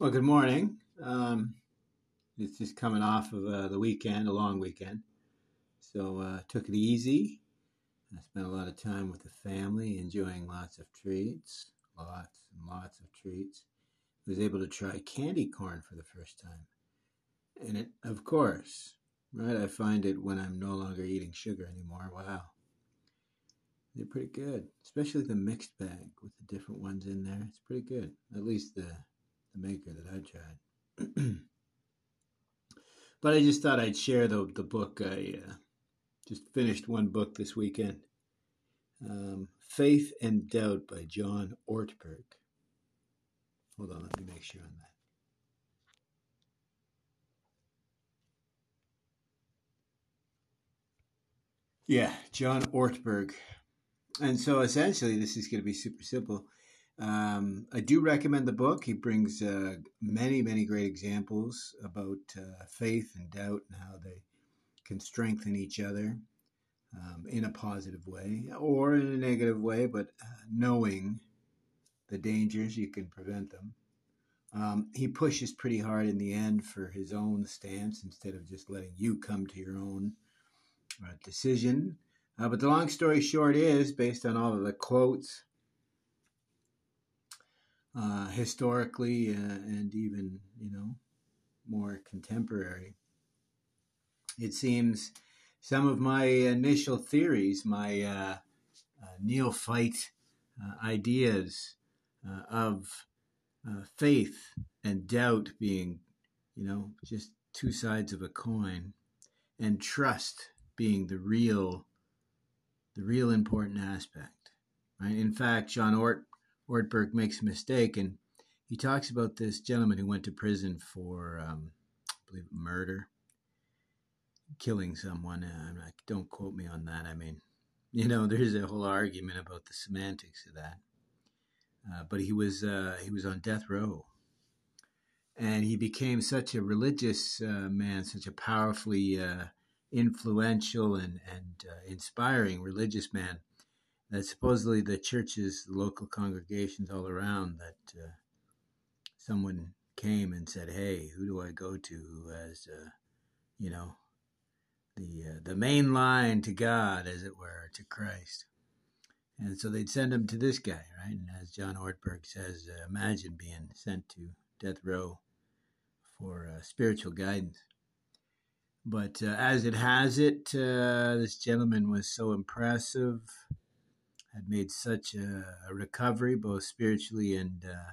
Well, good morning. Um, it's just coming off of uh, the weekend, a long weekend. So uh, took it easy. I spent a lot of time with the family, enjoying lots of treats, lots and lots of treats. I Was able to try candy corn for the first time, and it, of course, right. I find it when I'm no longer eating sugar anymore. Wow, they're pretty good, especially the mixed bag with the different ones in there. It's pretty good. At least the the maker that I tried. but I just thought I'd share the the book. I uh, just finished one book this weekend. Um, Faith and Doubt by John Ortberg. Hold on, let me make sure on that. Yeah, John Ortberg. And so essentially, this is going to be super simple. Um, I do recommend the book. He brings uh, many, many great examples about uh, faith and doubt and how they can strengthen each other um, in a positive way or in a negative way, but uh, knowing the dangers, you can prevent them. Um, he pushes pretty hard in the end for his own stance instead of just letting you come to your own uh, decision. Uh, but the long story short is, based on all of the quotes, uh, historically uh, and even you know more contemporary. It seems some of my initial theories, my uh, uh neophyte uh, ideas uh, of faith and doubt being, you know, just two sides of a coin, and trust being the real, the real important aspect. Right? In fact, John Ort Ortberg makes a mistake, and he talks about this gentleman who went to prison for, um, I believe, murder, killing someone. Not, don't quote me on that. I mean, you know, there's a whole argument about the semantics of that. Uh, but he was uh, he was on death row, and he became such a religious uh, man, such a powerfully uh, influential and and uh, inspiring religious man that supposedly the churches, the local congregations all around, that uh, someone came and said, "Hey, who do I go to who has, uh, you know, the uh, the main line to God, as it were, to Christ?" And so they'd send him to this guy, right? And as John Ortberg says, uh, imagine being sent to death row for uh, spiritual guidance. But uh, as it has it, this gentleman was so impressive had made such a, a recovery, both spiritually and uh,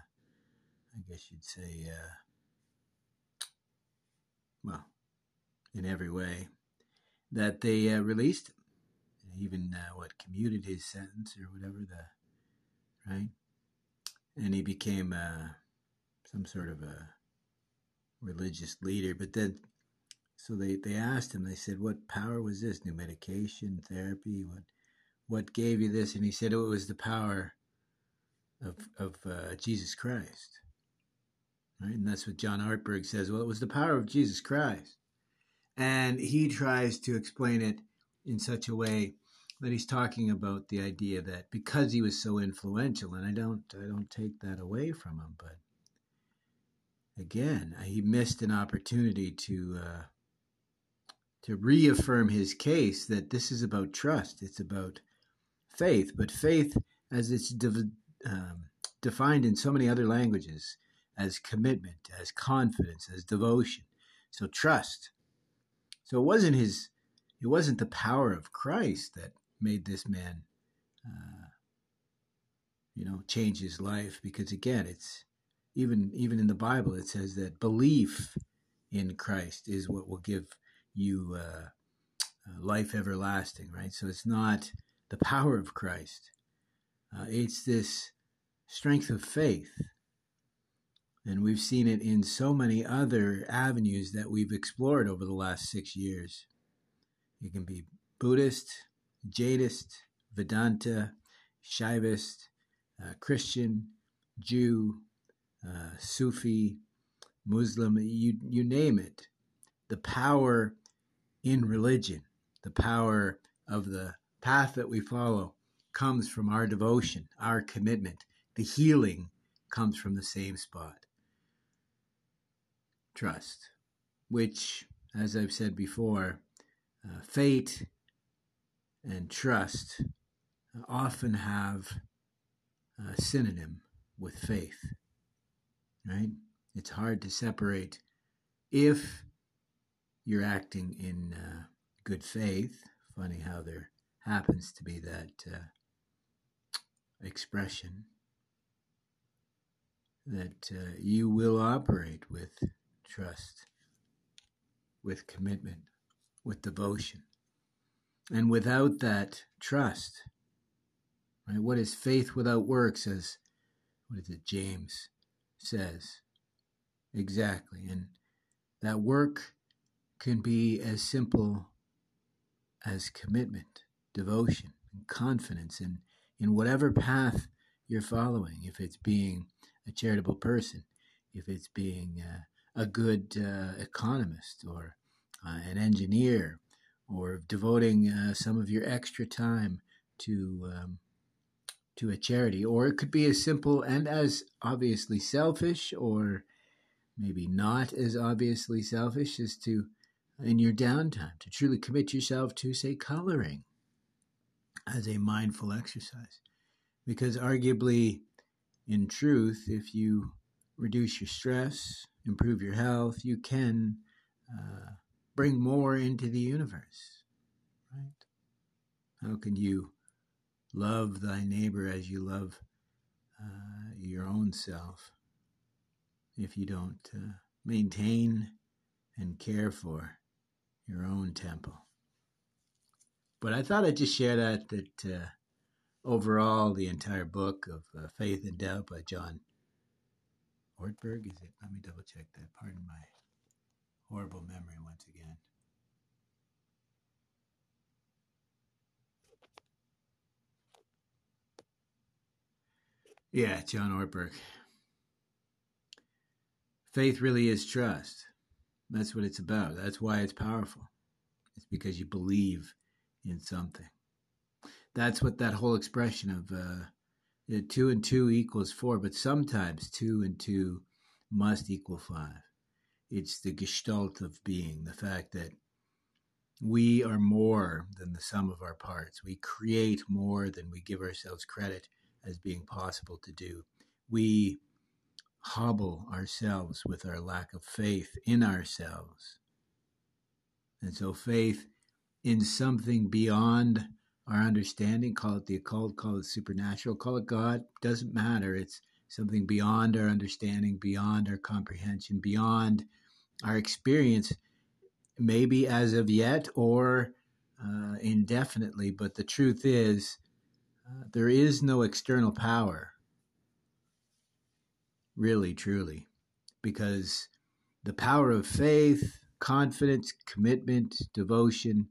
I guess you'd say, uh, well, in every way, that they uh, released him. Even uh, what commuted his sentence or whatever the right, and he became uh, some sort of a religious leader. But then, so they they asked him. They said, "What power was this? New medication, therapy? What?" What gave you this? And he said, oh, it was the power of, of uh, Jesus Christ. Right? And that's what John Ortberg says. Well, it was the power of Jesus Christ. And he tries to explain it in such a way that he's talking about the idea that because he was so influential, and I don't, I don't take that away from him, but again, he missed an opportunity to uh, to reaffirm his case that this is about trust. It's about faith, but faith, as it's de- um, defined in so many other languages, as commitment, as confidence, as devotion. So trust. So it wasn't his, it wasn't the power of Christ that made this man, uh, you know, change his life. Because again, it's even even in the Bible it says that belief in Christ is what will give you uh, uh life everlasting, right? So it's not the power of Christ. Uh, it's this strength of faith. And we've seen it in so many other avenues that we've explored over the last six years. You can be Buddhist, Jainist, Vedanta, Shaivist, uh, Christian, Jew, uh, Sufi, Muslim, you, you name it. The power in religion, the power of the path that we follow comes from our devotion, our commitment. The healing comes from the same spot. trust, which, as I've said before, uh, faith and trust often have a synonym with faith, right? It's hard to separate if you're acting in uh, good faith. Funny how there happens to be that uh, expression that uh, you will operate with trust, with commitment, with devotion. And without that trust, right, what is faith without works, as what is it, James says? Exactly. And that work can be as simple as commitment, devotion, and confidence in, in whatever path you're following. If it's being a charitable person, if it's being uh, a good uh, economist or uh, an engineer, or devoting uh, some of your extra time to um, to a charity, or it could be as simple and as obviously selfish, or maybe not as obviously selfish as to in your downtime to truly commit yourself to say coloring as a mindful exercise because arguably in truth if you reduce your stress improve your health you can uh, bring more into the universe right how can you love thy neighbor as you love uh, your own self if you don't uh, maintain and care for your own temple. But I thought I'd just share that that uh, overall, the entire book of uh, Faith and Doubt by John Ortberg is it? Let me double check that. Pardon my horrible memory once again. Yeah, John Ortberg. Faith really is trust. That's what it's about. That's why it's powerful. It's because you believe in something. That's what that whole expression of uh, two and two equals four, but sometimes two and two must equal five. It's the gestalt of being, the fact that we are more than the sum of our parts. We create more than we give ourselves credit as being possible to do. We hobble ourselves with our lack of faith in ourselves. And so, faith in something beyond our understanding, call it the occult, call it supernatural, call it God, doesn't matter. It's something beyond our understanding, beyond our comprehension, beyond our experience, maybe as of yet or uh, indefinitely. But the truth is, uh, there is no external power really, truly, because the power of faith, confidence, commitment, devotion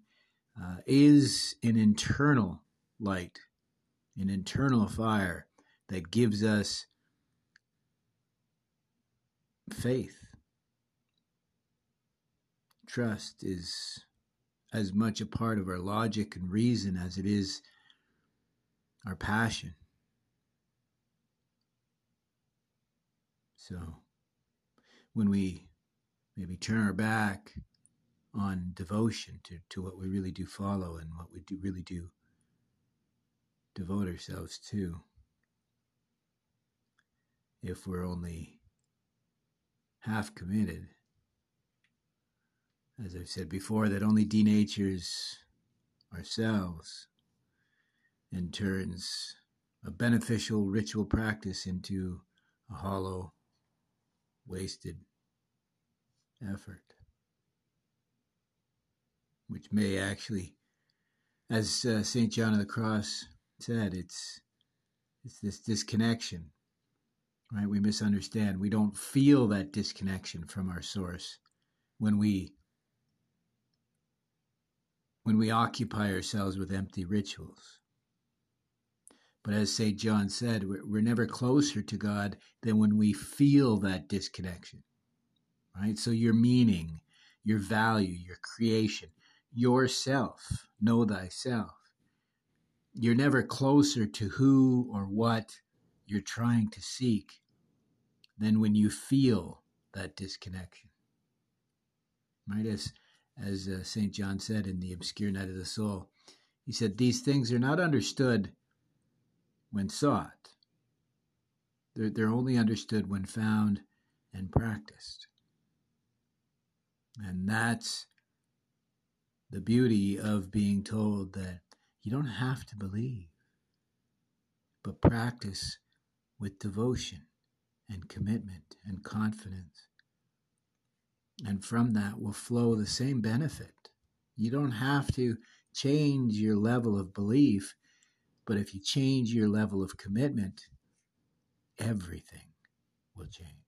uh, is an internal light, an internal fire that gives us faith. Trust is as much a part of our logic and reason as it is our passion. So when we maybe turn our back on devotion to, to what we really do follow and what we do really do devote ourselves to, if we're only half committed, as I've said before, that only denatures ourselves and turns a beneficial ritual practice into a hollow wasted effort, which may actually, as uh, St. John of the Cross said, it's, it's this disconnection, right? We misunderstand. We don't feel that disconnection from our source when we when we occupy ourselves with empty rituals. But as St. John said, we're, we're never closer to God than when we feel that disconnection, right? So your meaning, your value, your creation, yourself, know thyself. You're never closer to who or what you're trying to seek than when you feel that disconnection. right? As, as uh, St. John said in The Obscure Night of the Soul, he said, These things are not understood when sought, they're, they're only understood when found and practiced. And that's the beauty of being told that you don't have to believe, but practice with devotion and commitment and confidence. And from that will flow the same benefit. You don't have to change your level of belief, but if you change your level of commitment, everything will change.